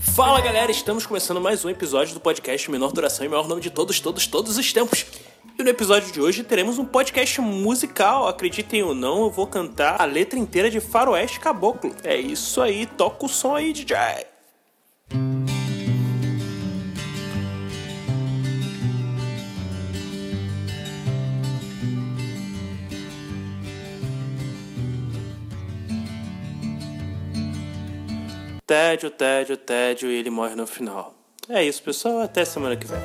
Fala galera, estamos começando mais um episódio do podcast Menor Duração e Maior Nome de Todos, Todos, Todos os Tempos. E no episódio de hoje teremos um podcast musical, acreditem ou não, eu vou cantar a letra inteira de Faroeste Caboclo. É isso aí, toca o som aí, DJ. Tédio, tédio, tédio e ele morre no final. É isso, pessoal. Até semana que vem.